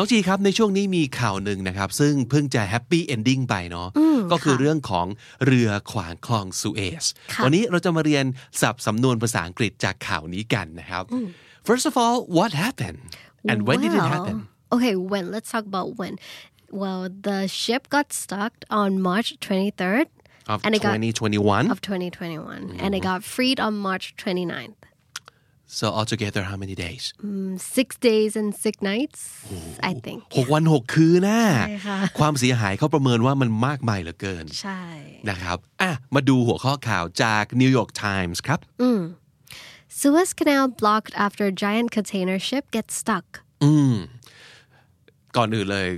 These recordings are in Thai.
น้องจีครับในช่วงนี้มีข่าวหนึ่งนะครับ ซึ่งเพิ่งจะ happy ending ไปเนาะก็คือเรื่องของเรือขวางคลองสุเอซวันนี้เราจะมาเรียนสับสำนวนภาษาอังกฤษจากข่าวนี้กันนะครับ First of all what happened and when did it Well, happen Okay, when? Let's talk about when. Well, the ship got stuck on March 23rd. of and it got 2021 of 2021 and it got freed on March 29th. So altogether how many days Mm, Six days and six nights, I think. หกวันหกคืนนะใช่ค่ะความเสียหายเขาประเมินว่ามันมากมายเหลือเกิน ใช่ นะครับอะมาดูหัวข้อข่าวจาก New York Times ครับ Suez Canal blocked after giant container ship gets stuck. ก่อนอื่นเลย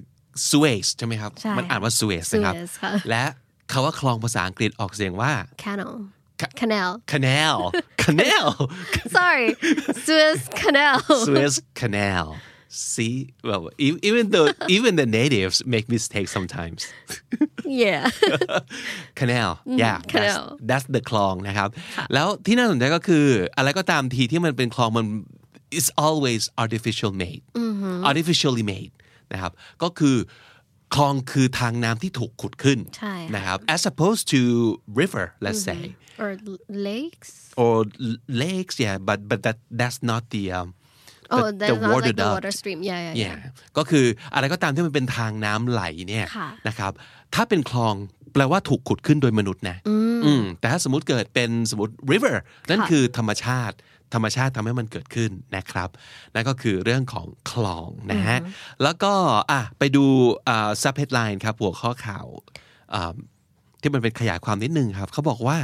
Suez ใช่ไหมครับใช่มันอ่านว่า Suez นะครับ Suez ค่ะและคาว่าคลองภาษาอังกฤษออกเสียงว่า Canal. Canal. canal canal Sorry, Suez Canal. Suez Canal see well e- even though even the natives make mistakes sometimes yeah. canal yeah that's, canal that's the คลองนะครับ แล้วที่น่าสนใจก็คือ อะไรก็ตามทีที่มันเป็นคลองมัน is always artificial made artificially made นะครับ ก็คือ คลองคือทางน้ำที่ถูกขุดขึ้นใช่ค่ะนะครับ as opposed to river let's say or l- lakes. or l- lakes yeah but but that that's not the um, Oh, the, that's the not water like the duct. water stream. Yeah, yeah, yeah. yeah ก็คืออะไรก็ตามที่มันเป็นทางน้ำไหลเนี่ยค่ะนะครับถ้าเป็นคลองแปลว่าถูกขุดขึ้นโดยมนุษย์นะอืมแต่ถ้าสมมติเกิดเป็นสมมติ river นั่นค่ะคือธรรมชาติ ธรรมชาติทำให้มันเกิดขึ้นนะครับ นั่นก็คือเรื่องของคลองนะฮะ แล้วก็อะไปดูอ่า sub headline ครับ หัวข้อข่าวอ่าที่มันเป็นขยายความนิดนึงครับ เขาบอกว่า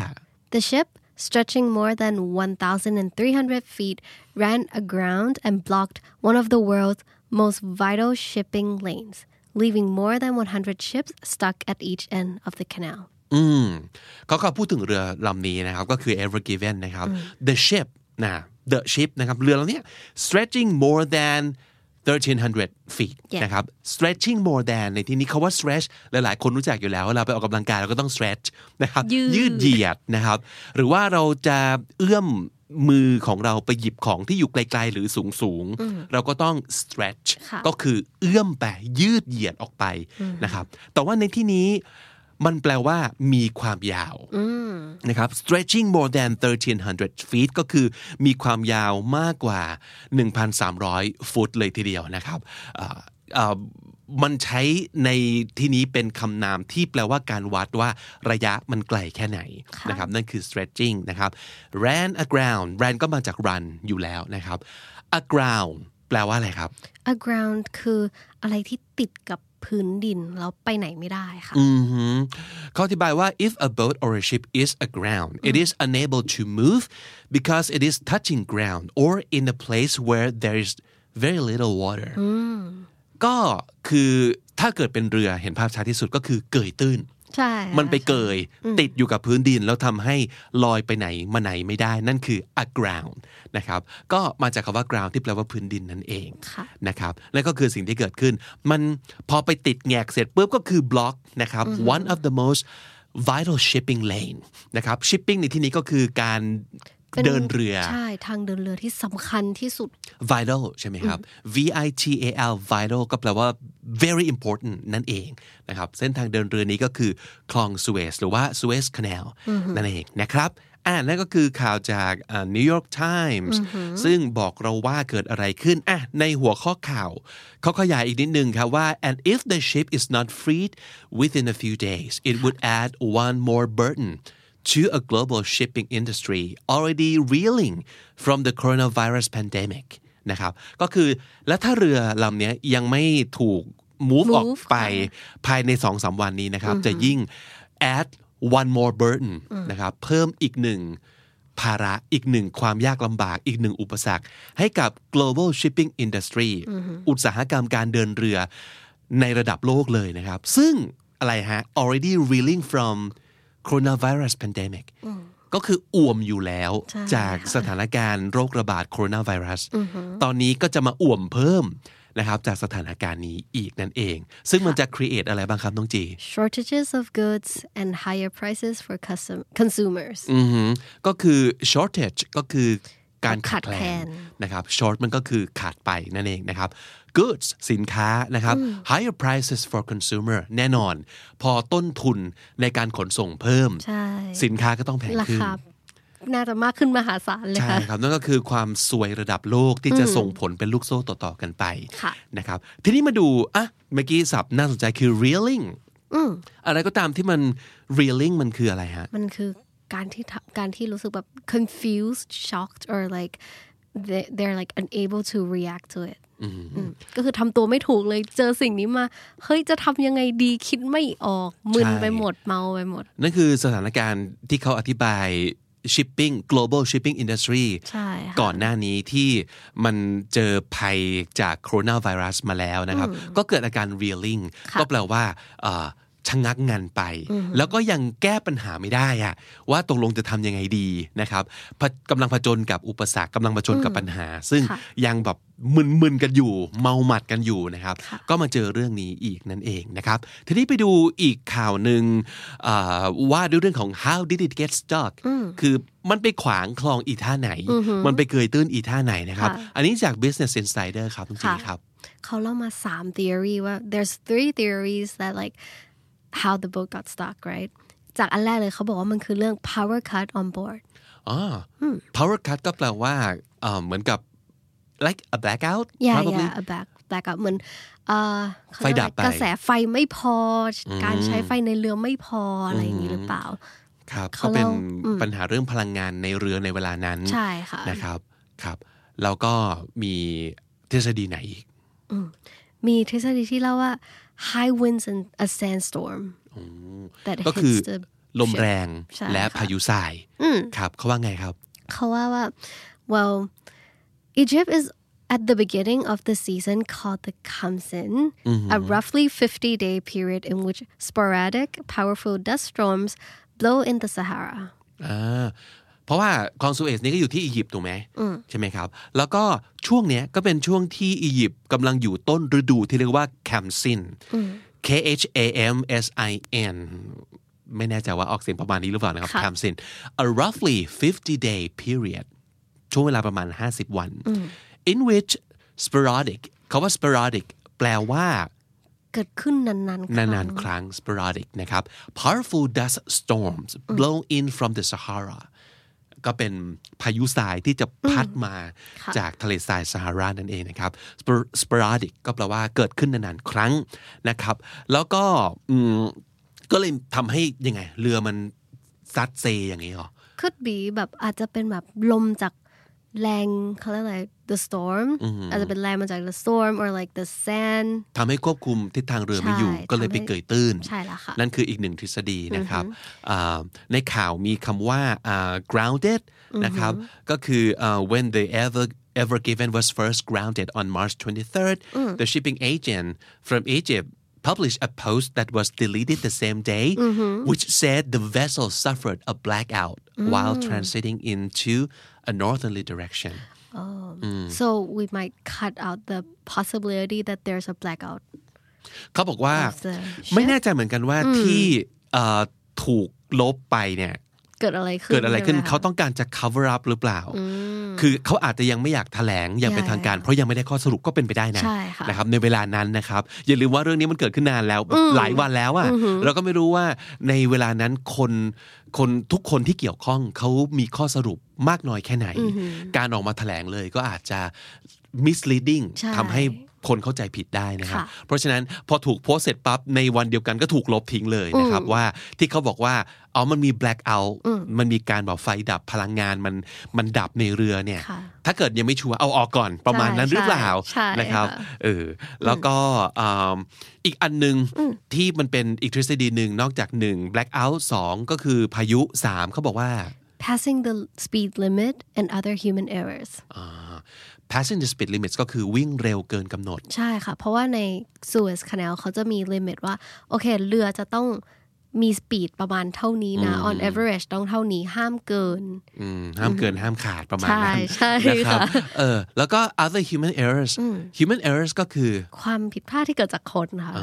The ship, stretching more than 1,300 feet, ran aground and blocked one of the world's most vital shipping lanes, leaving more than 100 ships stuck at each end of the canal. อืมเขาก็พูดถึงเรือลำนี้นะครับ ก็คือ Ever Given นะครับ the ship นะ the ship นะครับเรือลำเนี้ย stretching more than 1300 feet Yeah. นะครับ stretching more than ในที่นี้เขาว่า stretch หลายๆ คนรู้จักอยู่แล้วเวลาไปออกกำลังกายเราก็ต้อง stretch นะครับ ยืดดเหยียดนะครับ หรือว่าเราจะเอื้อมมือของเราไปหยิบของที่อยู่ไกลๆ หรือสูงๆ เราก็ต้อง stretch ค่ะก็คือเอื้อมไปยืดเหยียดออกไปนะครับ แต่ว่าในที่นี้ มันแปลว่ามีความยาวนะครับ stretching more than 1300 feet ก็คือมีความยาวมากกว่า 1,300 ฟุตเลยทีเดียวนะครับเอ่อเอ่อมันใช้ในที่นี้เป็นคำนามที่แปลว่าการวัดว่าระยะมันไกลแค่ไหนนะครับนั่นคือ stretching นะครับ ran aground ran ก็มาจาก run อยู่แล้วนะครับ aground แปลว่าอะไรครับ Aground คืออะไรที่ติดกับ พื้นดินแล้วไปไหนไม่ได้ค่ะอือหือเขาอธิบายว่า if a boat or a ship is aground it is unable to move because it is touching ground or in a place where there is very little water ก็คือถ้าเกิดเป็นเรือเห็นภาพชัดที่สุดก็คือเกยตื้น ใช่ค่ะมันไปเกย ติดอยู่กับพื้นดิน แล้วทำให้ลอยไปไหนมาไหนไม่ได้ นั่นคือ aground นะครับ ก็มาจากคำว่า ground ที่แปลว่าพื้นดินนั่นเองค่ะนะครับนั่นก็คือสิ่งที่เกิดขึ้น มันพอไปติดแงกเสร็จปุ๊บก็คือ block นะครับ one of the most vital shipping lane นะครับ shipping ในที่นี้ก็คือการป็ เดินเรือ ใช่ ทางเดินเรือที่สำคัญที่สุด vital ใช่ไหมครับ V I T A L vital ก็แปลว่า very important นั่นเองนะครับ เส้นทางเดินเรือนี้ก็คือคลองสุเอซหรือว่า Suez Canal นั่นเองนะครับอ่านั่นก็คือข่าวจากอ่า New York Times ซึ่งบอกเราว่าเกิดอะไรขึ้นอะในหัวข้อข่าวเขาขยายอีกนิดนึงครับว่า and if the ship is not freed within a few days it would add one more burden to a global shipping industry already reeling from the coronavirus pandemic นะครับก็คือแล้วถ้าเรือลำเนี้ยยังไม่ถูก move ออก Move ไปภายในสองสามวันนี้นะครับ จะยิ่ง add one more burden นะครับเพิ่มอีกหนึ่งภาระอีกหนึ่งความยากลำบากอีกหนึ่งอุปสรรค ให้กับ global shipping industry อุตสาหกรรมการเดินเรือในระดับโลกเลยนะครับ ซึ่งอะไรฮะ already reeling from coronavirus pandemic ก็คืออ่วมอยู่แล้วใช่จากค่ะสถานการณ์โรคระบาดโคโรนาไวรัส ตอนนี้ก็จะมาอ่วมเพิ่มนะครับจากสถานการณ์นี้อีกนั่นเอง ซึ่งมันจะ create อะไรบ้างครับน้องจี shortages of goods and higher prices for custom consumers อือหือก็คือ shortage ก็คือการขาดแคลขาดแคลนนนะครับ short มันก็คือขาดไปนั่นเองนะครับ goods สินค้านะครับ higher prices for consumer แน่นอน พอต้นทุนในการขนส่งเพิ่มใช่สินค้าก็ต้องแพงราขึ้นคาน่าจะมากขึ้นมหาศาลเลยใช่ค่ะครับนั่นก็คือความสวยระดับโลกที่จะส่งผลเป็นลูกโซ่ต่อๆกันไปค่ะนะครับทีนี้มาดูอะเมื่อกี้ศัพท์น่าสนใจคือ reeling อะไรก็ตามที่มัน reeling มันคืออะไรฮะ มันคือการที่ทำการที่รู้สึกแบบ confused shocked or like they, they're like unable to react to it อืม ก็คือทำตัวไม่ถูกเลยเจอสิ่งนี้มา เฮ้ยจะทำยังไงดีคิดไม่ออกมึนใช่ไปหมดเมาไปหมด นั่นคือสถานการณ์ที่เขาอธิบาย shipping global shipping industry ใช่ค่ะก่อนหน้านี้ที่มันเจอภัยจากโคโรนาไวรัสมาแล้วนะครับ ก็เกิดอาการ reeling ก็แปลว่าเอ่อ ชะงักงันไป แล้วก็ยังแก้ปัญหาไม่ได้อะว่าตกลงจะทำยังไงดีนะครับพะกำลังผจญกับอุปสรรคกำลังผจญกับปัญหา ซึ่งค่ะยังแบบมึนๆกันอยู่ เมาหมัดกันอยู่นะครับค่ะก็มาเจอเรื่องนี้อีกนั่นเองนะครับ ทีนี้ไปดูอีกข่าวหนึ่งอ่าว่าด้วยเรื่องของ how did it get stuck คือมันไปขวางคลองอีท่าไหน มันไปเกยตื้นอีท่าไหนนะครับค่ะอันนี้จาก Business Insider ครับคุณจีค่ะครับเขาเล่ามาสาม theory ว่า there's three theories that like how the boat got stuck right จากอันแรกเลยเขาบอกว่ามันคือเรื่อง power cut on board อ๋ออ power cut ก็แปลว่าเอ่อเหมือนกับ like a blackout yeah probably yeah a back blackout เหมือนเอ่อเขาไฟเรียกดับว่าไปกระแสไฟไม่พออการใช้ไฟในเรือไม่พออะไรอย่างนี้หรือเปล่า ครับเขาก็เป็นเล่าอืมปัญหาเรื่องพลังงานในเรือในเวลานั้น ใช่ค่ะ นะครับ ครับแล้วก็มีทฤษฎีไหนอีก มีทฤษฎีที่เล่าว่า high winds and a sandstorm that ก็คือ hits the ลม ship แรง ใช่ และ ค่ะ พายุทรายครับเขาว่าไงครับ เขาว่าว่า well Egypt is at the beginning of the season called the Khamsin a roughly 50 day period in which sporadic powerful dust storms blow in the Sahara อ่า เพราะว่าคลองสุเอซนี่ก็อยู่ที่อียิปต์ถูกไหมใช่ไหมครับ แล้วก็ช่วงเนี้ยก็เป็นช่วงที่อียิปต์กำลังอยู่ต้นฤดูที่เรียกว่าแคมซิน K H A M S I N ไม่แน่ใจว่าออกเสียงประมาณนี้หรือเปล่านะครับค่ะแคมซิน a roughly 50 day period ช่วงเวลาประมาณ 50 วัน in which sporadic เขาว่า sporadic แปลว่าเกิดขึ้นนานๆครั้งนานๆครั้ง sporadic นะครับ powerful dust storms blow in from the Sahara ก็เป็นพายุทรายที่จะพัดมาค่ะจากทะเลทรายซาฮารานั่นเองนะครับ Spor- sporadic ก็แปลว่าเกิดขึ้นนานๆครั้งนะครับ แล้วก็อืมก็เลยทำให้ยังไง เรือมันซัดเซอย่างนี้หรอ could be แบบอาจจะเป็นแบบลมจากแรงเขาเรียกอะไร the storm อาจจะเป็นแรงมาจาก the storm or like the sand ทำให้ควบคุมทิศทางเรือไม่อยู่ใช่ก็เลยไปทำให้เกยตื้น ใช่แล้วค่ะ นั่นคืออีกหนึ่งทฤษฎีนะครับอ่าในข่าวมีคำว่าอ่า grounded นะครับ ก็คืออ่า when the ever ever given was first grounded on March 23rd the shipping agent from Egypt published a post that was deleted the same day which said the vessel suffered a blackout while transiting into a northerly direction so we might cut out the possibility that there's a blackout เขาบอกว่า Of the ไม่แน่ใจเหมือนกันว่าที่เอ่อถูกลบไปเนี่ยเกิดอะไรขึ้นเกิดอะไรขึ้นใช่หมคเขาต้องการจะ cover up หรือเปล่า คือเขาอาจจะยังไม่อยากแถลงอย่างเป็นทางการ เพราะยังไม่ได้ข้อสรุปก็เป็นไปได้นะใช่ค่ะนะครับในเวลานั้นนะครับอย่าลืมว่าเรื่องนี้มันเกิดขึ้นนานแล้วหลายวันแล้วอะเราก็ไม่รู้ว่าในเวลานั้นคน คนทุกคนที่เกี่ยวข้องเขามีข้อสรุปมากน้อยแค่ไหน การออกมาแถลงเลยก็อาจจะ misleading ใช่ทำให้ คนเข้าใจผิดได้นะครับค่ะเพราะฉะนั้นพอถูกโพสต์เสร็จปั๊บในวันเดียวกันก็ถูกลบทิ้งเลยนะครับว่าที่เขาบอกว่าอ๋อมันมี black out มันมีการแบบไฟดับพลังงานมันมันดับในเรือเนี่ยค่ะถ้าเกิดยังไม่ชัวร์เอาออกก่อนประมาณนั้นใช่หรือเปล่าใช่นะครับค่ะเออแล้วก็อ่าอีกอันหนึ่งที่มันเป็นอีกทฤษฎีหนึ่งนอกจากหนึ่ง black out สองก็คือพายุสามเขาบอกว่า passing the speed limit and other human errors passing the speed limits ก็คือวิ่งเร็วเกินกำหนด ใช่ค่ะ เพราะว่าใน Suez Canal เขาจะมีลิมิตว่า โอเค เรือจะต้อง มีสปีดประมาณเท่านี้นะ on average ต้องเท่านี้ห้ามเกินอืมห้ามเกินห้ามขาดประมาณนั้นใช่ใช่นะครับค่ะเออแล้วก็ other human errors human errors ก็คือ ความผิดพลาดที่เกิดจากคนค่ะ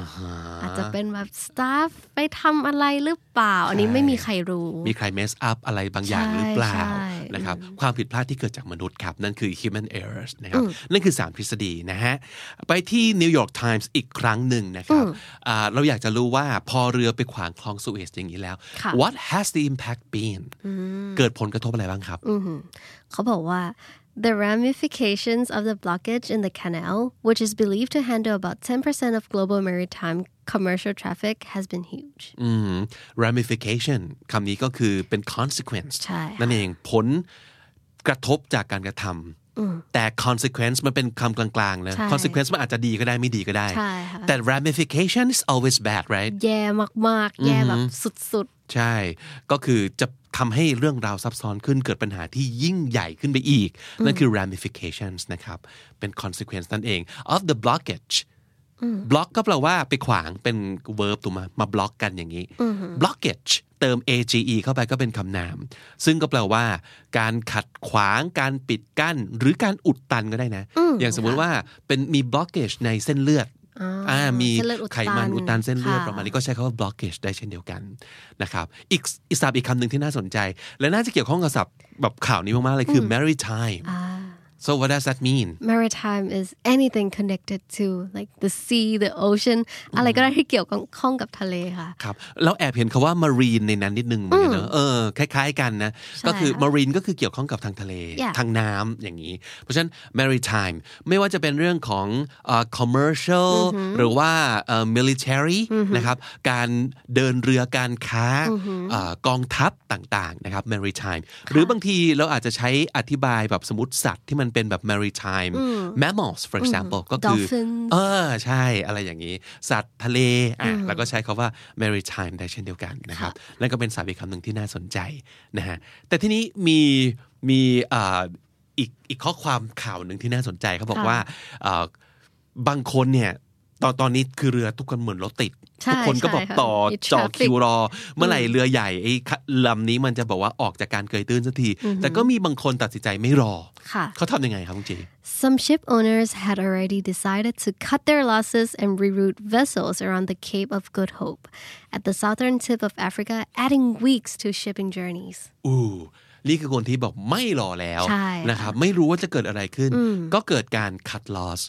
อาจจะเป็นแบบ staff ไปทำอะไรหรือเปล่า อันนี้ไม่มีใครรู้ มีใคร mess up อะไรบางอย่างใช่หรือเปล่าใช่นะครับความผิดพลาดที่เกิดจากมนุษย์ครับ นั่นคือ human errors นะครับนั่นคือ 3 ทฤษฎีนะฮะไปที่ New York Times อีกครั้งหนึ่งนะครับอ่าเราอยากจะรู้ว่าพอเรือไปขวางคลองสุเอซอย่างนี้แล้วค่ะ what has the impact been เกิดผลกระทบอะไรบ้างครับเขาบอกว่า the ramifications of the blockage in the canal which is believed to handle about 10% of global maritime commercial traffic has been huge อืม ramification คำนี้ก็คือเป็น consequence ใช่ค่ะนั่นเองผลกระทบจากการกระทำ แต่ consequence มันเป็นคำกลางๆนะใช่ consequence มันอาจจะดีก็ได้ไม่ดีก็ได้ใช่ค่ะแต่ ramification is always bad right แย่มากๆ แย่แบบสุดใช่ ก็คือจะทำให้เรื่องราวซับซ้อนขึ้นเกิดปัญหาที่ยิ่งใหญ่ขึ้นไปอีก นั่นคือ ramifications นะครับ เป็น consequence นั่นเอง of the blockage block ก็แปลว่าไปขวางเป็น verb ถูกไหมมาบล็อกกันอย่างนี้ blockage เติม age เข้าไปก็เป็นคำนาม ซึ่งก็แปลว่า การขัดขวางการปิดกั้น หรือการอุดตันก็ได้นะ อย่างสมมุติว่าเป็นมี blockage ในเส้นเลือดอ่ามีเส้นเลือดอุดตันไขมันอุดตันเส้นเลือดค่ะประมาณนี้ก็ใช้คำว่า blockage ได้เช่นเดียวกันนะครับอีกอีกศัพท์อีกคำหนึ่งที่น่าสนใจ และน่าจะเกี่ยวข้องกับศัพท์แบบข่าวนี้มากๆเลยคือ maritime so what does that mean maritime is anything connected to like the sea the ocean อะไรก็ได้ที่เกี่ยวข้องกับทะเลค่ะครับเราแอบเห็นคาว่า marine ในนั้นนิดนึงเหมือนกันเนอะเออคล้ายๆกันนะก็คือค่ะ marine ก็คือเกี่ยวข้องกับทางทะเล Yeah ทางน้ำอย่างนี้ เพราะฉะนั้น maritime ไม่ว่าจะเป็นเรื่องของเอ่อ commercial หรือว่าเอ่อ military นะครับการเดินเรือการค้าเอ่อกองทัพต่างๆนะครับ maritime หรือบางทีเราอาจจะใช้อธิบายแบบสมมติสัตว์ที่มันเป็นแบบ maritime mammals for example ก็คือ Dolphins เออใช่อะไรอย่างนี้ สัตว์ทะเลอะแล้วก็ใช้คาว่า maritime ได้เช่นเดียวกันนะครับนั่นก็เป็นศัพท์อีกคำหนึ่งที่น่าสนใจนะฮะแต่ที่นี้มีมีอ่าอีกอีกข้อความข่าวหนึ่งที่น่าสนใจเขาบอกค่ะว่าอ่าบางคนเนี่ย ตอนตอนนี้คือเรือทุกคนเหมือนรถติดใช่ทุกคนก็บอกใช่ค่ะต่อมีจอ traffic คิวรอ เมื่อไหร่เรือใหญ่ไอ้ลำนี้มันจะบอกว่าออกจากการเกยตื้นสักที แต่ก็มีบางคนตัดสินใจไม่รอค่ะเขาทำยังไงครับคุณจี Some ship owners had already decided to cut their losses and reroute vessels around the Cape of Good Hope at the southern tip of Africa, adding weeks to shipping journeys. อู้ นี่คือคนที่บอกไม่รอแล้วใช่ค่ะนะครับ ไม่รู้ว่าจะเกิดอะไรขึ้น ก็เกิดการ cut loss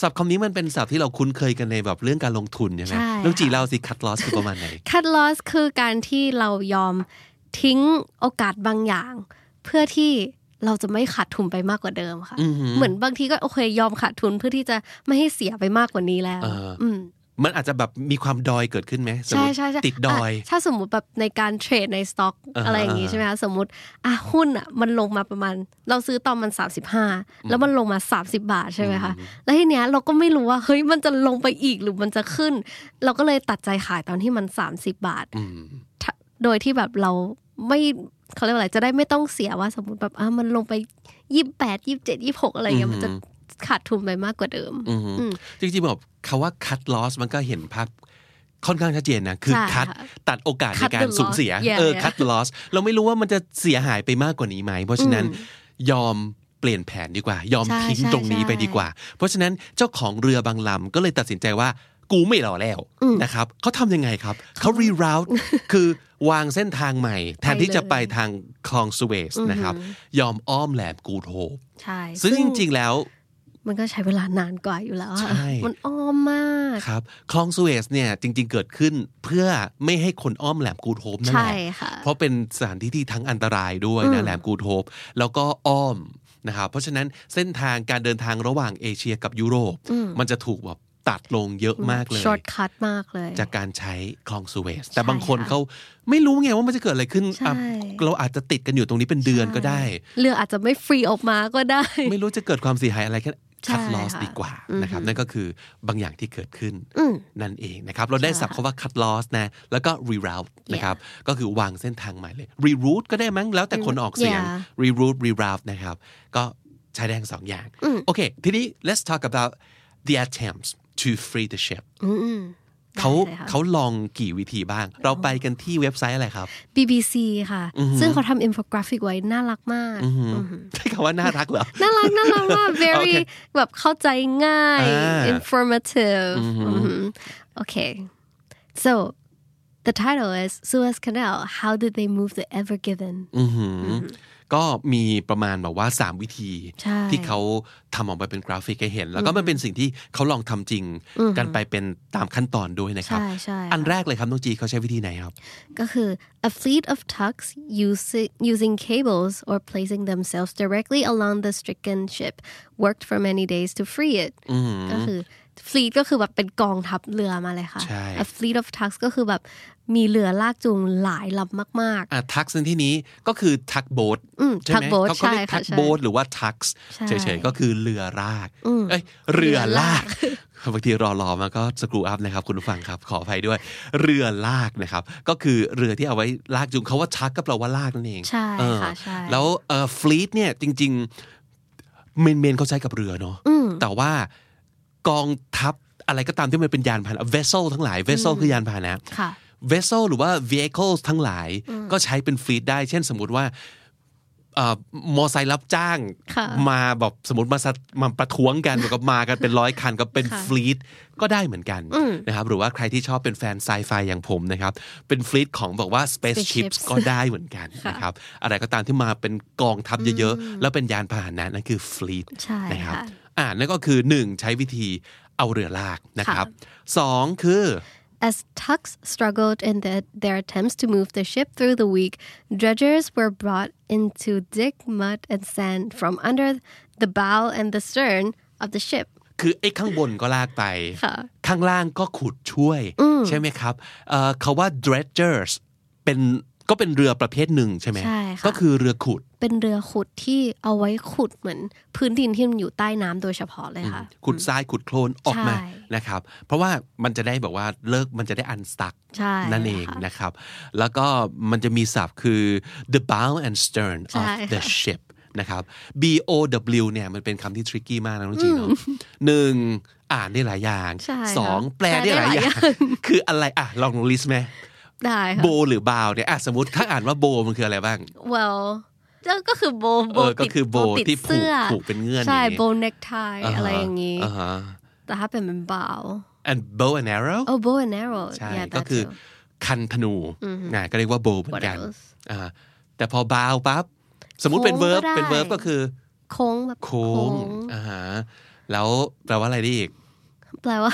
ศัพท์คำนี้มันเป็นศัพท์ที่เราคุ้นเคยกันในแบบเรื่องการลงทุนใช่ไหมใช่เรื่องจีค่ะเล่าสิ cut loss คือประมาณไหน cut loss คือการที่เรายอมทิ้งโอกาสบางอย่าง เพื่อที่เราจะไม่ขาดทุนไปมากกว่าเดิมค่ะ เหมือนบางทีก็โอเคยอมขาดทุนเพื่อที่จะไม่ให้เสียไปมากกว่านี้แล้วเอออื มมันอาจจะแบบมีความดอยเกิดขึ้นไหมสมใช่มติใช่ใช่ติดดอยะถ้าสมมุติแบบในการเทรดในสต็อกอ่าฮะอะไรอย่างงี้ใช่ไหมคะสมมติอะหุ้นอะมันลงมาประมาณ เราซื้อตอนมัน 35 แล้วมันลงมา 30 บาทใช่ไหมคะแล้วทีเนี้ยเราก็ไม่รู้ว่าเฮ้ยมันจะลงไปอีกหรือมันจะขึ้น เราก็เลยตัดใจขายตอนที่มัน 30 บาทอืมถ้าโดยที่แบบเราไม่เขาเรียกว่าอะไรจะได้ไม่ต้องเสียว่าสมมติแบบอะมันลงไปยี่แปดยี่เจ็ดยี่หกอะไรอย่างเงี้ยมันจะ ขาดทุนไปมากกว่าเดิมอืมจริงๆแบบคาว่า cut loss มันก็เห็นภาพค่อนข้างชัดเจนนะ คือใช่คัดค่ะตัดโอกาสใน Cut การ the สูญเสีย loss Yeah, เออ yeah. cut the loss เราไม่รู้ว่ามันจะเสียหายไปมากกว่านี้ไหม เพราะฉะนั้นยอมเปลี่ยนแผนดีกว่า ยอมใช่ทิ้งใช่ตรงนี้ใช่ไปดีกว่า เพราะฉะนั้นเจ้าของเรือบางลำก็เลยตัดสินใจว่ากูไม่รอแล้วนะครับเขาทำยังไงครับเขา reroute คือวางเส้นทางใหม่ แทนที่จะไปทางคลองสุเอซนะครับ ยอมอ้อมแหลมกู๊ดโฮปใช่ซึ่งจริงๆแล้ว มันก็ใช้เวลานานกว่าอยู่แล้วอะใช่มันอ้อมมากครับคลองสุเอซเนี่ยจริง ๆ เกิดขึ้นเพื่อไม่ให้คนอ้อมแหลมกู๊ดโฮปนั่นแหละใช่ค่ะเพราะเป็นสถานที่ที่ทั้งอันตรายด้วยนะแหลมกู๊ดโฮปแล้วก็อ้อมนะครับเพราะฉะนั้นเส้นทางการเดินทางระหว่างเอเชียกับยุโรป มันจะถูกแบบตัดลงเยอะมากเลย short cut มากเลย จากการใช้คลองสุเอซแต่ใช่บางคนค่ะเขาไม่รู้ไงว่ามันจะเกิดอะไรขึ้นใช่อะเราอาจจะติดกันอยู่ตรงนี้เป็นเดือนก็ได้ เรืออาจจะไม่ฟรีออกมาก็ได้ ไม่รู้จะเกิดความเสียหายอะไรแค่ ใช่ cut loss ค่ะดีกว่านะครับนั่นก็คือบางอย่างที่เกิดขึ้นอืมนั่นเองนะครับเราได้ศัพท์คาว่า cut loss นะแล้วก็ reroute นะครับก็คือวางเส้นทางใหม่เลย reroute ก็ได้มั้งแล้วแต่คนออกเสียง Yeah reroute reroute นะครับก็ใช้ได้ทั้งสองอย่างโอเคทีนี้ let's talk about the attempts to free the ship เขาได้เลยค่ะเขาลองกี่วิธีบ้าง เราไปกันที่เว็บไซต์อะไรครับ BBC ค่ะ ซึ่งเขาทำอินโฟกราฟิกไว้น่ารักมากใช้คำว่าน่ารักเหรอ น่ารักน่ารักมาก very แบบเข้าใจง่ายอ่า informative อืม okay so the title is Suez Canal how did they move the Ever Given ก็มีประมาณแบบว่า 3 วิธีใช่ที่เขาทำออกมาเป็นกราฟิกให้เห็น แล้วก็มันเป็นสิ่งที่เขาลองทำจริงกันไปเป็นตามขั้นตอนด้วยนะครับใช่ใช่อันแรกเลยครับน้องจีเขาใช้วิธีไหนครับ ก็คือ a fleet of tugs using, using cables or placing themselves directly along the stricken ship worked for many days to free it ก็คือ fleet ก็คือแบบเป็นกองทัพเรือมาเลยค่ะใช่ a fleet of tugs ก็คือแบบมีเรือลากจูงหลายลำมากอะทักซ์ในที่นี้ก็คือทักโบ๊ทอืมใช่ไหม tugboat เขาก็เรียกใช่ค่ะทักใช่โบ๊ทหรือว่าทักซ์ใช่เฉยๆก็คือเรือลากเอ้ยเรือลากบางทีรอรอมาก็สกรูอัพนะครับคุณผู้ฟังครับ ขออภัยด้วย เรือลากนะครับ ก็คือเรือที่เอาไว้ลากจูงเขาว่าทักก็แปลว่าลากนั่นเองใช่เออค่ะใช่แล้วเอ่อฟลีทเนี่ยจริง ๆ เมนเมนเขาใช้กับเรือเนาะแต่ว่า กองทัพอะไรก็ตามที่มันเป็นยานพาหนะ vessel ทั้งหลาย vessel คือยานพาหนะๆค่ะ vessel หรือว่า vehicles ทั้งหลาย ก็ใช้เป็น fleet ได้ เช่นสมมุติว่าเอ่อ มอไซค์รับจ้างค่ะมาแบบสมมติมา strike มาประท้วงกันแล้วก็มากันเป็นร้อยคันก็เป็นค่ะ fleet ก็ได้เหมือนกันนะครับหรือว่าใครที่ชอบเป็นแฟนไซไฟอย่างผมนะครับ เป็น fleet ของบอกว่า spaceships Spaceships ก็ได้เหมือนกันนะครับอะไรก็ตามที่มาเป็นกองทัพเยอะๆ แล้วเป็นยานพาหนะนั่นคือ fleet ใช่นะครับค่ะอ่านั่นก็คือหนึ่งใช้วิธีเอาเรือลากนะครับสองคือ As tugs struggled in the, their attempts to move the ship through the week, dredgers were brought in to dig mud and sand from under the bow and the stern of the ship. คือไอ้ข้างบนก็ลากไป ค่ะ ข้างล่างก็ขุดช่วย ใช่ไหมครับเอ่อคาว่า dredgers เป็น ก็เป็นเรือประเภทหนึ่งใช่ไหมใช่ค่ะก็คือเรือขุด เป็นเรือขุดที่เอาไว้ขุดเหมือน พื้นดินที่มันอยู่ใต้น้ำโดยเฉพาะเลยค่ะ ขุดทรายขุดโคลนออกมาใช่นะครับ เพราะว่ามันจะได้แบบว่าเลิกมันจะได้อันสตักใช่นั่นเองค่ะนะครับ แล้วก็มันจะมีศัพท์คือ the bow and stern ใช่ of the ค่ะ ship นะครับ B O W เนี่ยมันเป็นคำที่ tricky มากนะน้องจีเนาะหนึ่งอ่านได้หลายอย่างใช่ค่ะสองแปลได้หลายอย่าง คืออะไรอะลองลิสต์ไหม ได้ค่ะโบหรือบาวเนี่ยอะสมมติถ้าอ่านว่าโบมันคืออะไรบ้าง well ก็คือโบโบเออก็ติดคือโบติดที่ผูกเสื้อผูกเป็นเงื่อนใช่อย่างงี้โบเน็กไทอะไรอย่างนี้อ่าฮะแต่ถ้าเป็นเป็น bow and bow and arrow oh bow and arrow ใช่ yeah ก็ that คือ too คันธนูนะก็เรียกว่าโบเหมือนกัน What else? อ่าแต่พอบาวปั๊บสมมุติเป็นโค้งเวิร์บก็ได้เป็น verb ก็คือ โค้งแบบโค้งอ่าฮะแล้วแปลว่าอะไรได้อีก แปลว่า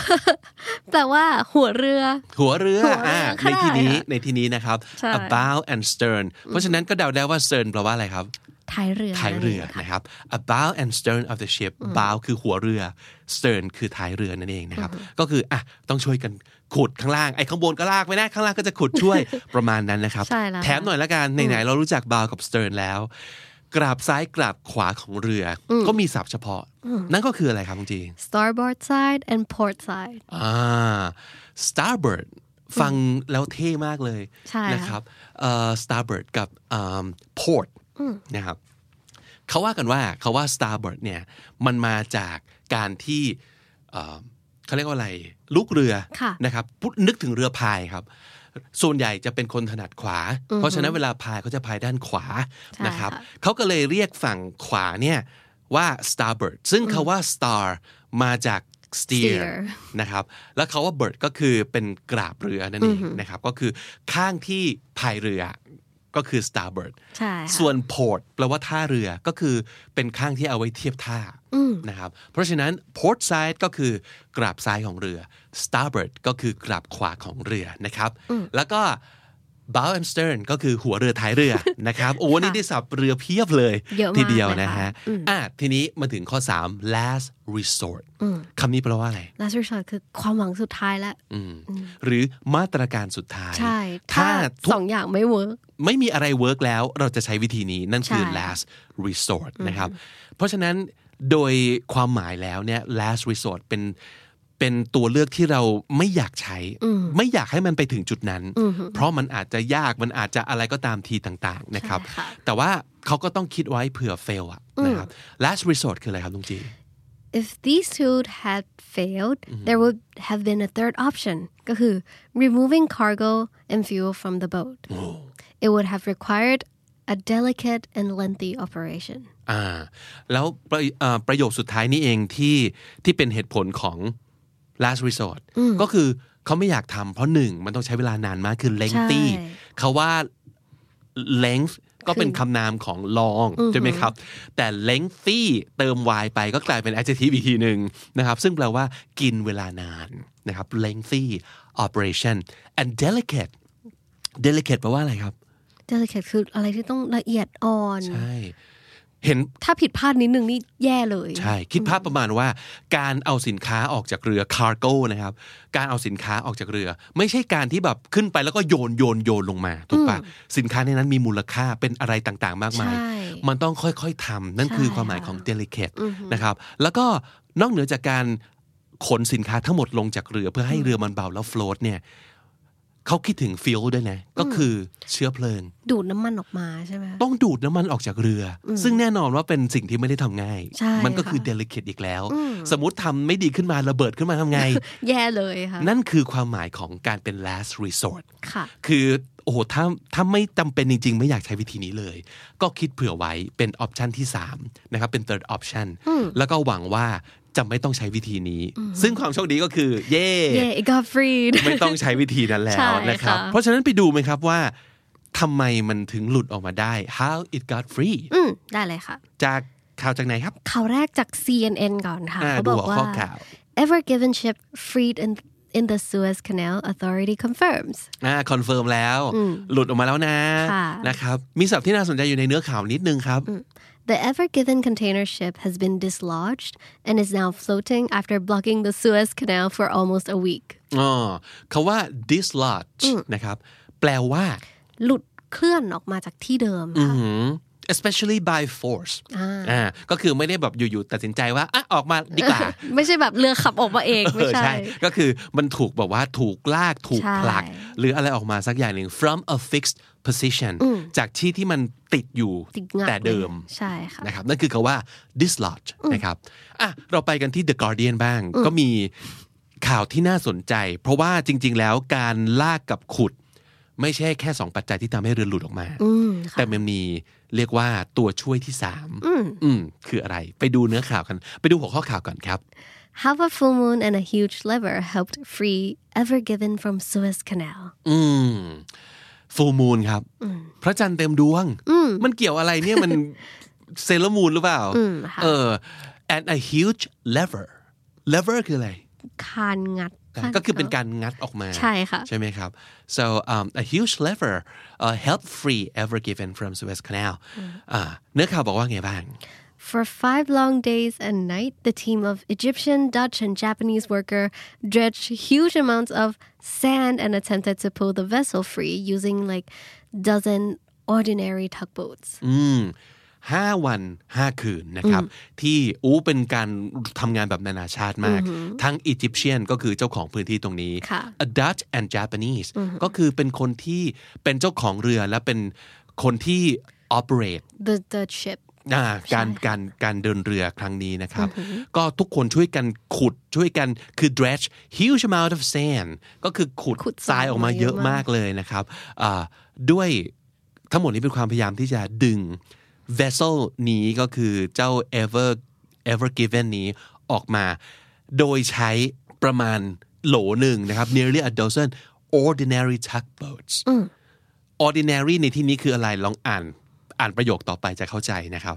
แปลว่า หัวเรือ หัวเรือหัวเรืออ่อ่าก็ในได้ที่นี้ค่ะในที่นี้นะครับใช่ about and stern เพราะฉะนั้นก็เดาได้ว่า stern แปลว่าอะไรครับท้ายเรือท้ายเรือนั่นงค่ะนะครับ about and stern of the ship bow คือหัวเรือ stern คือท้ายเรือนั่นเองนะครับ ก็คืออะต้องช่วยกันขุดข้างล่าง ไอ้ข้างบนก็ลากไปนะข้างล่างก็จะขุดช่วยประมาณนั้นนะครับใช่แล้วแถมหน่อยละกันไหนๆเรารู้จัก bow กับ stern แล้ว กราบซ้ายกราบขวาของเรืออก็มีศัพท์เฉพาะ นั่นก็คืออะไรครับจริง starboard side and port side อ่า starboard ฟังแล้วเท่มากเลยใช่ค่ะนะครับเอ่อ starboard กับอ่า port นะครับเขาว่ากันว่าเขาว่า starboard เนี่ยมันมาจากการที่เอ่อเขาเรียกว่าอะไรลูกเรือค่ะนะครับพูดนึกถึงเรือพายครับ ส่วนใหญ่จะเป็นคนถนัดขวา เพราะฉะนั้นเวลาพายเขาจะพายด้านขวาใช่นะครับค่ะเขาก็เลยเรียกฝั่งขวาเนี่ยว่า starboard ซึ่งคาว่า star มาจาก steer steer นะครับ แล้วเขาว่า bird ก็คือเป็นกราบเรือนั่นเองนะครับ ก็คือข้างที่พายเรือ ก็คือ starboard ใช่ค่ะส่วน port แปลว่าท่าเรือก็คือเป็นข้างที่เอาไว้เทียบท่านะครับเพราะฉะนั้น port side ก็คือกราบซ้ายของเรือ starboard ก็คือกราบขวาของเรือนะครับ แล้วก็ bow and stern ก็คือหัวเรือท้ายเรือนะครับ โอ้วันนี้ได้สับเรือเพียบเลยเยอะมากทีเดียวเลยนะค่ะฮะอะทีนี้มาถึงข้อ 3 last resort คำนี้แปลว่าอะไร last resort คือความหวังสุดท้ายแล้วอืมหรือมาตรการสุดท้าย ใช่ ถ้าถ้าทุกสองอย่างไม่ work ไม่มีอะไรเวิร์กแล้วเราจะใช้วิธีนี้นั่นคือใช่ last resort นะครับ เพราะฉะนั้นโดยความหมายแล้วเนี่ย last resort เป็น เป็นตัวเลือกที่เราไม่อยากใช้ ไม่อยากให้มันไปถึงจุดนั้น เพราะมันอาจจะยากมันอาจจะอะไรก็ตามทีต่างๆนะครับใช่ค่ะแต่ว่าเขาก็ต้องคิดไว้เผื่อ fail อะนะครับ last resort คืออะไรครับลุงจี if these two had failed there would have been a third option ก็คือ removing cargo and fuel from the boat it would have required a delicate and lengthy operation อ่าแล้วประเอ่อประโยคสุดท้ายนี้เองที่ที่เป็นเหตุผลของ last resort ก็คือเขาไม่อยากทำเพราะหนึ่งมันต้องใช้เวลานานมากคือ lengthy ใช่เขาว่า length ก็เป็นคำนามของ long ใช่ไหมครับ แต่ lengthy เติม y ไปก็กลายเป็น adjective อีกทีหนึ่งนะครับ ซึ่งแปลว่ากินเวลานานนะครับ lengthy operation and delicate delicate แปลว่าอะไรครับ delicate คืออะไรที่ต้องละเอียดอ่อน ใช่ เห็นถ้าผิดพลาดนิดนึงนี่แย่เลย ใช่ คิดภาพประมาณว่า การเอาสินค้าออกจากเรือ cargo นะครับ การเอาสินค้าออกจากเรือ ไม่ใช่การที่แบบขึ้นไปแล้วก็โยนโยนโยนลงมาถูกปะสินค้าในนั้นมีมูลค่าเป็นอะไรต่างๆ มากมายใช่มันต้องค่อยๆทำนั่นคือใช่ความหมายของค่ะ delicate นะครับ แล้วก็นอกเหนือจากการขนสินค้าทั้งหมดลงจากเรือเพื่อให้เรือมันเบาแล้ว float เนี่ย เขาคิดถึง fuel ด้วยนะ ก็คือเชื้อเพลิง ดูดน้ำมันออกมาใช่ไหมคะต้องดูดน้ำมันออกจากเรืออซึ่งแน่นอนว่าเป็นสิ่งที่ไม่ได้ทำง่ายใช่มันก็คือค่ะ delicate อีกแล้ว สมมติทำไม่ดีขึ้นมาระเบิดขึ้นมาทำไง แย่เลยค่ะนั่นคือความหมายของการเป็น last resort ค่ะ คือโอ้โหถ้าถ้าไม่จำเป็นจริง ๆ ไม่อยากใช้วิธีนี้เลย ก็คิดเผื่อไว้เป็นออปชันที่3นะครับเป็น third option แล้วก็หวังว่า จะไม่ต้องใช้วิธีนี้ ซึ่งความโชคดีก็คือ เย่ yeah it got freed ไม่ต้องใช้วิธีนั้นแล้วใช่นะครับค่ะเพราะฉะนั้นไปดูไหมครับว่าทำไมมันถึงหลุดออกมาได้ how it got free อืมได้เลยค่ะ จากข่าวจากไหนครับ ข่าวแรกจาก CNN ก่อนค่ะอ่าเขาบอกดูหัวข้อข่าวว่า Ever Given ship freed in in the Suez Canal authority confirms อ่า confirm แล้ว หลุดออกมาแล้วนะค่ะนะครับ มีศัพท์ที่น่าสนใจอยู่ในเนื้อข่าวนิดนึงครับ The Ever Given container ship has been dislodged and is now floating after blocking the Suez Canal for almost a week อ๋อคาว่า dislodge นะครับ แปลว่า หลุดเคลื่อนออกมาจากที่เดิมค่ะ หืม especially by force อ่าก็คือไม่ได้แบบอยู่ๆตัดสินใจว่าอะออกมาดีกว่า ไม่ใช่แบบเรือขับออกมาเองเอไม่อใช่ใช่ ก็คือมันถูกแบบว่าถูกลากถูกใช่ผลัก หรืออะไรออกมาสักอย่างหนึ่ง from a fixed position จากที่ที่มันติดอยู่ติดงักแต่เดิมลยใช่ค่ะนะครับนั่นคือคาว่า dislodge นะครับอะเราไปกันที่ The Guardian บ้างก็มีข่าวที่น่าสนใจ เพราะว่าจริง ๆ แล้วการลากกับขุด ไม่ใช่แค่สองปัจจัยที่ทำให้เรือหลุดออกมา แต่มันมี เรียกว่าตัวช่วยที่สามอืมคืออะไร ไปดูเนื้อข่าวกัน ไปดูหัวข้อข่าวก่อนครับ How a full moon and a huge lever helped free Ever Given from Suez Canal อืม full moon ครับ พระจันทร์เต็มดวง มันเกี่ยวอะไรเนี่ยมันเซเลมูนหรือเปล่าค่ะเออ and a huge lever lever คืออะไรคานงัด ก็คือเป็นการงัดออกมาใช่ค่ะใช่ไหมครับ so um, a huge lever uh, help free ever given from Suez Canal เนื้อข่าวบอกว่าไงบ้าง For five long days and night, the team of Egyptian, Dutch, and Japanese worker dredged huge amounts of sand and attempted to pull the vessel free using like dozen ordinary tugboats. Mm. 5 วัน 5 คืนนะครับ ที่อูเป็นการทำงานแบบนานาชาติมาก ทั้งอียิปเชียนก็คือเจ้าของพื้นที่ตรงนี้ A Dutch and Japanese ก็คือเป็นคนที่เป็นเจ้าของเรือและเป็นคนที่ operate the Dutch ship การการการเดินเรือครั้งนี้นะครับ ก็ทุกคนช่วยกันขุดช่วยกันคือ dredge huge amount of sand ก็คือขุดทรายออกมาเยอะมากเลยนะครับ ด้วยทั้งหมดนี้เป็นความพยายามที่จะดึง vessel นี้ก็คือเจ้า ever ever given นี้ออกมา โดยใช้ประมาณโหลหนึ่งนะครับ nearly a dozen ordinary tugboats ordinary ในที่นี้คืออะไรลองอ่านอ่านประโยคต่อไปจะเข้าใจนะครับ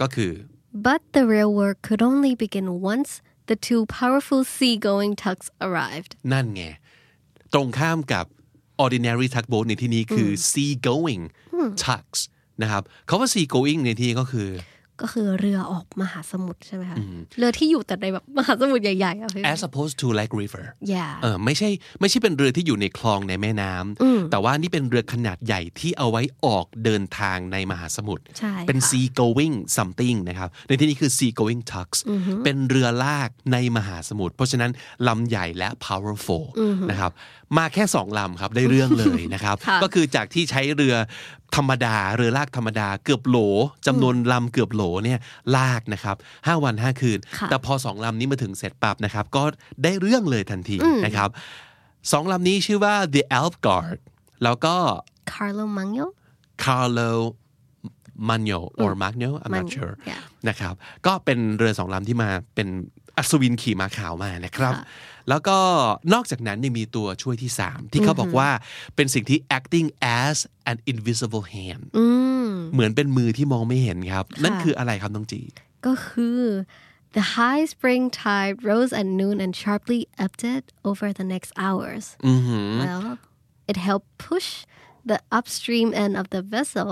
ก็คือ But the real work could only begin once the two powerful seagoing tugs arrived. นั่นไง ตรงข้ามกับ ordinary tugboat ในที่นี้คือ sea going tugs นะครับเขาว่า sea going ในที่นี้ก็คือ ก็คือเรือออกมหาสมุทรใช่ไหมคะเรือที่อยู่แต่ในแบบมหาสมุทรใหญ่ๆอะพี่ as opposed to like river yeah เออไม่ใช่ไม่ใช่เป็นเรือที่อยู่ในคลองในแม่น้ำแต่ว่านี่เป็นเรือขนาดใหญ่ที่เอาไว้ออกเดินทางในมหาสมุทรใช่เป็นค่ะ sea going something นะครับในที่นี้คือ sea going tugs เป็นเรือลากในมหาสมุทรเพราะฉะนั้นลำใหญ่และ powerful นะครับ มาแค่สองลำครับได้เรื่องเลยนะครับค่ะก็คือจากที่ใช้เรือธรรมดาเรือลากธรรมดาเกือบโหลจำนวนลำเกือบโหลเนี่ยลากนะครับห้าวันห้าคืนค่ะแต่พอสองลำนี้มาถึงเสร็จปับนะครับ ก็ได้เรื่องเลยทันทีนะครับสองลำนี้ชื่อว่า the Elf Guard แล้วก็ Carlo Magno Carlo Magno or Magno I'm not Magno, sure yeah. นะครับก็เป็นเรือสองลำที่มาเป็นอัศวินขี่ม้าขาวมานะครับค่ะแล้วก็นอกจากนั้นยังมีตัวช่วยที่ 3 ที่เขาบอกว่าเป็นสิ่งที่ acting as an invisible hand อืมเหมือนเป็นมือที่มองไม่เห็นครับ นั่นคืออะไรครับน้องจี ก็คือ the high spring tide rose at noon and sharply ebbed it over the next hours. Well, it helped push the upstream end of the vessel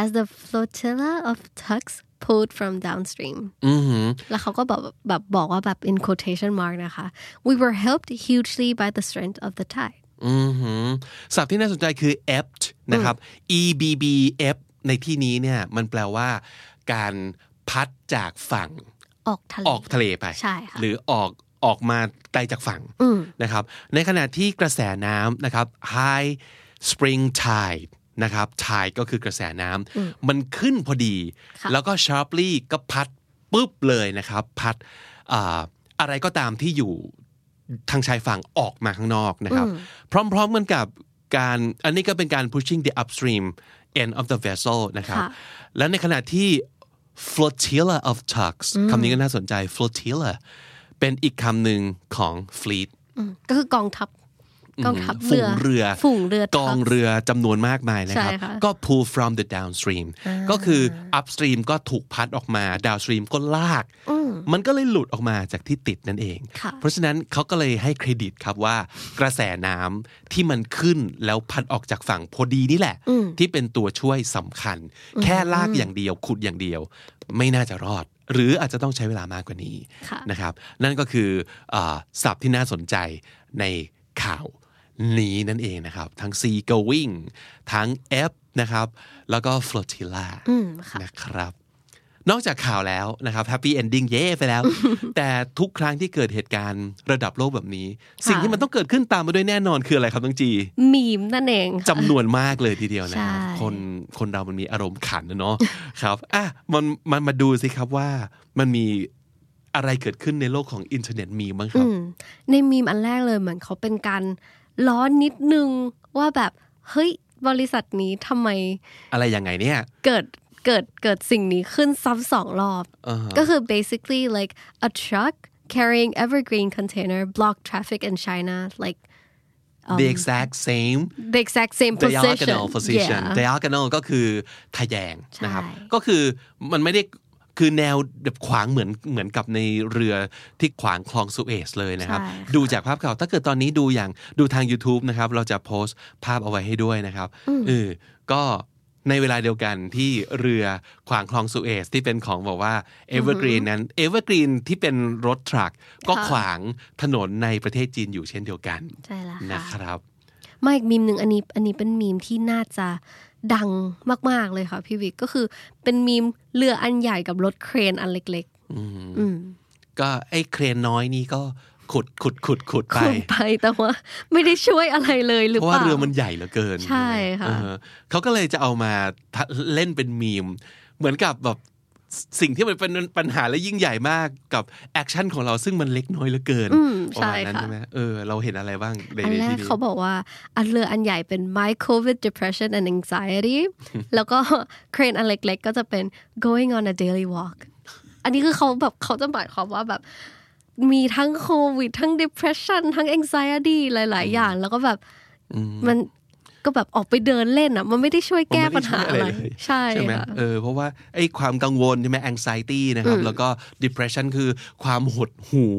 as the flotilla of tugs pulled from downstream. อือหือแล้วเขาก็แบบแบบบอกว่าแบบ in quotation mark นะคะ we were helped hugely by the strength of the tide อือหือศัพท์ที่น่าสนใจคือ ebbed นะครับ e b b f ในที่นี้เนี่ยมันแปลว่า การพัดจากฝั่ง ออกทะเลออกทะเลไป ใช่ค่ะ หรือออกออกมาไกลจากฝั่งนะครับ ในขณะที่กระแสน้ำนะครับ high spring tide นะครับ tide ก็คือกระแสน้ำมันขึ้นพอดีค่ะแล้วก็ sharply ก็พัดปุ๊บเลยนะครับ พัดอ่าอะไรก็ตามที่อยู่ทางชายฝั่งออกมาข้างนอกนะครับ พร้อมๆกันกับการอันนี้ก็เป็นการ pushing the upstream end of the vessel นะครับค่ะและในขณะที่ flotilla of tugs คำนี้ก็น่าสนใจ flotilla เป็นอีกคำหนึ่งของ fleet อืมก็คือกองทัพ กองทัพฝูงเรือฝูงเรือกองเรือจำนวนมากมายนะครับใช่ค่ะก็ pull from the downstream ก็คือ upstream ก็ถูกพัดออกมา downstream ก็ลาก มันก็เลยหลุดออกมาจากที่ติดนั่นเองค่ะเพราะฉะนั้นเขาก็เลยให้เครดิตครับว่ากระแสน้ำที่มันขึ้นแล้วพัดออกจากฝั่งพอดีนี่แหละ ที่เป็นตัวช่วยสำคัญ แค่ลากอย่างเดียวขุดอย่างเดียว ไม่น่าจะรอดหรืออาจจะต้องใช้เวลามากกว่านี้ค่ะนะครับ นั่นก็คืออาศัพท์ที่น่าสนใจในข่าว นี้นั่นเองนะครับ ทั้ง sea going ทั้ง F นะครับ แล้วก็ flotilla อืมค่ะนะครับ นอกจากข่าวแล้วนะครับ happy ending เย่ไปแล้ว แต่ทุกครั้งที่เกิดเหตุการณ์ระดับโลกแบบนี้ สิ่งที่มันต้องเกิดขึ้นตามมาด้วยแน่นอนคืออะไรครับน้องจี มีมนั่นเองค่ะจำนวนมากเลยทีเดียวนะครับใช่คนคนเรามันมีอารมณ์ขันนะเนาะครับอะมันมันมาดูสิครับว่ามันมีอะไรเกิดขึ้นในโลกของอินเทอร์เน็ตมีบ้างครับอืมในมีมอันแรกเลยเหมือนเขาเป็นการ ล้อนิดนึงว่าแบบเฮ้ยบริษัทนี้ทำไม อะไรยังไงเนี่ย เกิดเกิดเกิดสิ่งนี้ขึ้นซ้ำสองรอบอ่าฮะก็คือ basically like a truck carrying evergreen container blocked traffic in China like the exact same the exact same position diagonal position yeah diagonal ก็คือทะแยงนะครับใช่ก็คือมันไม่ได้ คือแนวแบบขวางเหมือนเหมือนกับในเรือที่ขวางคลองสุเอซเลยนะครับใช่ค่ะดูจากภาพข่าวถ้าเกิดตอนนี้ดูอย่างดูทาง YouTube นะครับ เราจะโพสต์ภาพเอาไว้ให้ด้วยนะครับเออก็ในเวลาเดียวกันที่เรือขวางคลองสุเอซที่เป็นของบอกว่า Evergreen นั้น Evergreen ที่เป็นรถทรัคก็ค่ะขวางถนนในประเทศจีนอยู่เช่นเดียวกันใช่แล้วนะค่ะครับมาอีกมีมหนึ่งอันนี้อันนี้เป็นมีมที่น่าจะ ดังมาก ๆ เลยค่ะพี่วิกก็คือเป็นมีมเรืออันใหญ่กับรถเครนอันเล็กๆอืมก็ไอ้เครนน้อยนี่ก็ขุดขุดขุดขุดไปขุดไปแต่ว่าไม่ได้ช่วยอะไรเลยหรือเปล่าเพราะเปว่าล่าเรือมันใหญ่เหลือเกิน ใช่ค่ะเออเขาก็เลยจะเอามาทะเล่นเป็นมีม เหมือนกับแบบ สิ่งที่มันเป็นปัญหาและยิ่งใหญ่มากกับ action ของเราซึ่งมันเล็กน้อยเหลือเกินอืมประมาณนั้นใช่ค่ะใช่ไหมเออเราเห็นอะไรบ้างในอันแรกในที่นี้เขาบอกว่าอันเรืออันใหญ่เป็น my covid depression and anxiety แล้วก็เครนอันเล็กๆก็จะเป็น going on a daily walk อันนี้คือเขาแบบเขาจะหมายความว่าแบบมีทั้งโควิด ทั้ง depression ทั้ง anxiety หลาย ๆ อย่าง แล้วก็แบบมัน ก็แบบออกไปเดินเล่นอะ มันไม่ได้ช่วยแก้มันปัไม่ญได้หาช่วยอะไรเลยใช่ใช่ไหมค่ะเออเพราะว่าไอ้ความกังวลใช่ไหม anxiety นะครับ แล้วก็ depression คือความหดหู่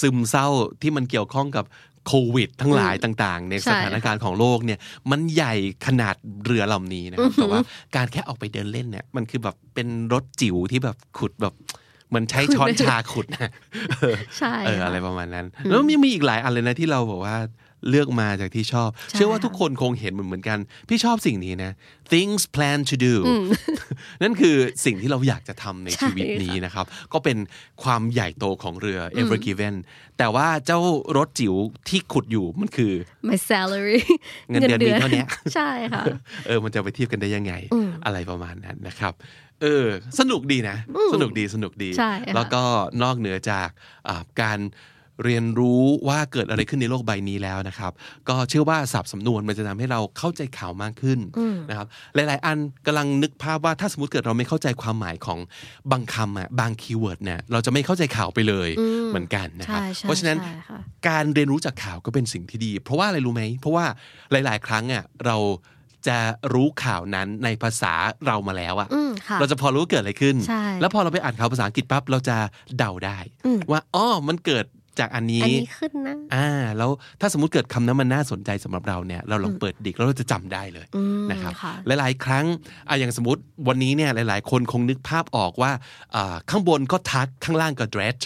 ซึมเศร้าที่มันเกี่ยวข้องกับโควิด ทั้งหลายต่างๆ ในใช่สถานการณ์ของโลกเนี่ยมันใหญ่ขนาดเรือลำนี้นะครับแต่ว่าการแค่ออกไปเดินเล่นเนี่ยมันคือแบบเป็นรถจิ๋วที่แบบขุดแบบเหมือนใช้ช้อนชาขุดนะเออใช่เออค่ะอะไรประมาณนั้น แล้วยังมีอีกหลายอันเลยนะที่เราบอกว่า เลือกมาจากที่ชอบ เชื่อว่าทุกคนคงเห็นเหมือนเหมือนกัน พี่ชอบสิ่งนี้นะ things plan to do นั่นคือสิ่งที่เราอยากจะทำในชีวิตนี้นะครับ ก็เป็นความใหญ่โตของเรือ Ever Given แต่ว่าเจ้ารถจิ๋วที่ขุดอยู่มันคือ my salary เงินเดือนมีเท่านี้ใช่ค่ะ เออมันจะไปเทียบกันได้ยังไง อะไรประมาณนั้นนะครับเออสนุกดีนะ สนุกดีสนุกดีใช่ค่ะแล้วก็นอกเหนือจากอ่าการ เรียนรู้ว่าเกิดอะไรขึ้นในโลกใบนี้แล้วนะครับ ก็เชื่อว่าศัพท์สำนวนมันจะทำให้เราเข้าใจข่าวมากขึ้นนะครับ หลาย ๆ อันกำลังนึกภาพว่าถ้าสมมติเกิดเราไม่เข้าใจความหมายของบางคำอะบาง keyword เนี่ยเราจะไม่เข้าใจข่าวไปเลยเหมือนกันนะครับใช่ใช่เพราะฉะนั้นใช่ค่ะการเรียนรู้จากข่าวก็เป็นสิ่งที่ดี เพราะว่าอะไรรู้ไหม เพราะว่าหลาย ๆ ครั้งอะเราจะรู้ข่าวนั้นในภาษาเรามาแล้วอะอืมค่ะเราจะพอรู้ว่าเกิดอะไรขึ้นใช่แล้วพอเราไปอ่านข่าวภาษาอังกฤษปั๊บเราจะเดาได้ ว่าอ๋อมันเกิด จากอันนี้อันนี้ขึ้นนะอ่า แล้วถ้าสมมุติเกิดคำนั้นมันน่าสนใจสำหรับเราเนี่ย เราลองเปิดดิกแล้วเราจะจำได้เลยอืมนะครับค่ะหลายๆ ครั้งอะอย่างสมมติวันนี้เนี่ยหลาย ๆ คนคงนึกภาพออกว่าอ่าข้างบนก็ทักข้างล่างก็ dredge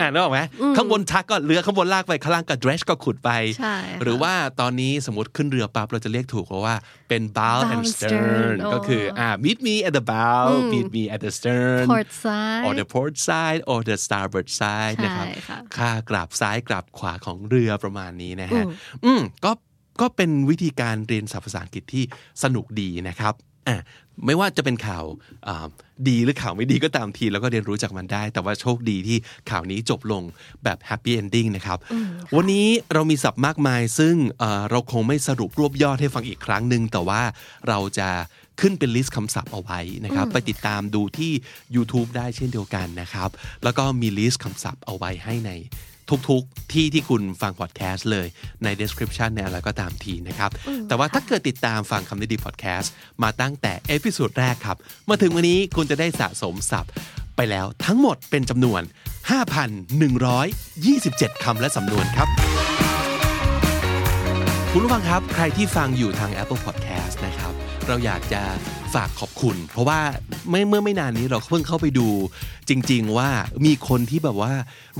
อ่านึกออกไหมข้างบนทักก็เรือข้างบนลากไปข้างล่างก็ dredge ก็ขุดไปใช่ค่ะหรือว่าตอนนี้สมมติขึ้นเรือปั๊บเราจะเรียกถูกเพราะว่าเป็น bow Bow and and stern stern ก็คืออ่า meet me at the bow meet me at the stern port side or the port side or the starboard side ใช่นะครับค่ะค่ากลับซ้ายกลับขวาของเรือประมาณนี้นะฮะอืมก็ก็เป็นวิธีการเรียนศัพท์ภาษาอังกฤษที่สนุกดีนะครับอะไม่ว่าจะเป็นข่าวอ่าดีหรือข่าวไม่ดีก็ตามทีแล้วก็เรียนรู้จากมันได้ แต่ว่าโชคดีที่ข่าวนี้จบลงแบบ happy ending นะครับ วันนี้เรามีศัพท์มากมาย ซึ่งเอ่อเราคงไม่สรุปรวบยอดให้ฟังอีกครั้งหนึ่งแต่ว่าเราจะขึ้นเป็น list คำศัพท์เอาไว้นะครับ ไปติดตามดูที่ YouTube ได้เช่นเดียวกันนะครับ แล้วก็มี list คำศัพท์เอาไว้ให้ใน ทุกๆที่ที่คุณฟังพอดแคสต์เลยใน description ในอะไรก็ตามทีนะครับ แต่ว่าถ้าเกิดติดตามฟังคำนี้ดีพอดแคสต์มาตั้งแต่ episode แรกครับ มาถึงวันนี้คุณจะได้สะสมศัพท์ไปแล้วทั้งหมดเป็นจำนวน 5,127 คำและสำนวนครับ คุณผู้ฟังครับ ใครที่ฟังอยู่ทาง Apple Podcast นะครับ เราอยากจะฝากขอบคุณ เพราะว่าไม่เมื่อไม่นานนี้เราเพิ่งเข้าไปดู จริง ๆ ว่ามีคนที่แบบว่า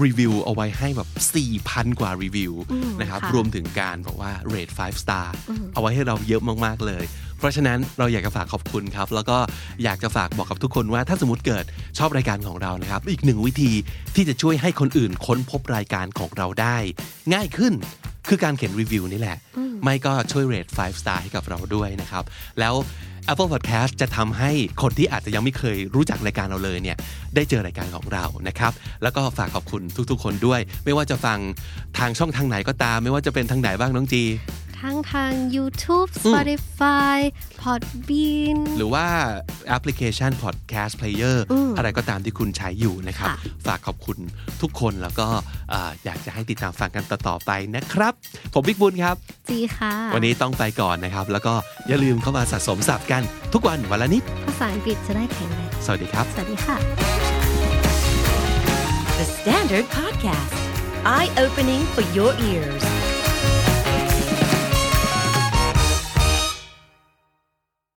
รีวิวเอาไว้ให้แบบ 4,000 กว่ารีวิวนะครับค่ะรวมถึงการบอกว่า rate 5 star เอาไว้ให้เราเยอะมาก ๆ เลย เพราะฉะนั้นเราอยากจะฝากขอบคุณครับ แล้วก็อยากจะฝากบอกกับทุกคนว่าถ้าสมมติเกิดชอบรายการของเรานะครับ อีกหนึ่งวิธีที่จะช่วยให้คนอื่นค้นพบรายการของเราได้ ง่ายขึ้นคือการเขียนรีวิวนี่แหละ ไม่ก็ช่วยเรท5 star ให้กับเราด้วยนะครับ แล้ว Apple Podcast จะทำให้คนที่อาจจะยังไม่เคยรู้จักรายการเราเลยเนี่ยได้เจอรายการของเรานะครับ แล้วก็ฝากขอบคุณทุกๆ คนด้วย ไม่ว่าจะฟังทางช่องทางไหนก็ตาม ไม่ว่าจะเป็นทางไหนบ้างน้องจี ทั้งทาง YouTube Spotify Podbean หรือว่าแอปพลิเคชัน Podcast Player อะไรก็ตามที่คุณใช้อยู่นะครับค่ะฝากขอบคุณทุกคนแล้วก็อ่าอยากจะให้ติดตามฟังกันต่อๆไปนะครับ ผมบิ๊กบุญครับ จีค่ะ วันนี้ต้องไปก่อนนะครับ แล้วก็อย่าลืมเข้ามาสะสมศัพท์กันทุกวันวันละนิด ภาษาอังกฤษจะได้แข็งแรงสวัสดีครับ สวัสดีค่ะ The Standard Podcast, eye opening for your ears.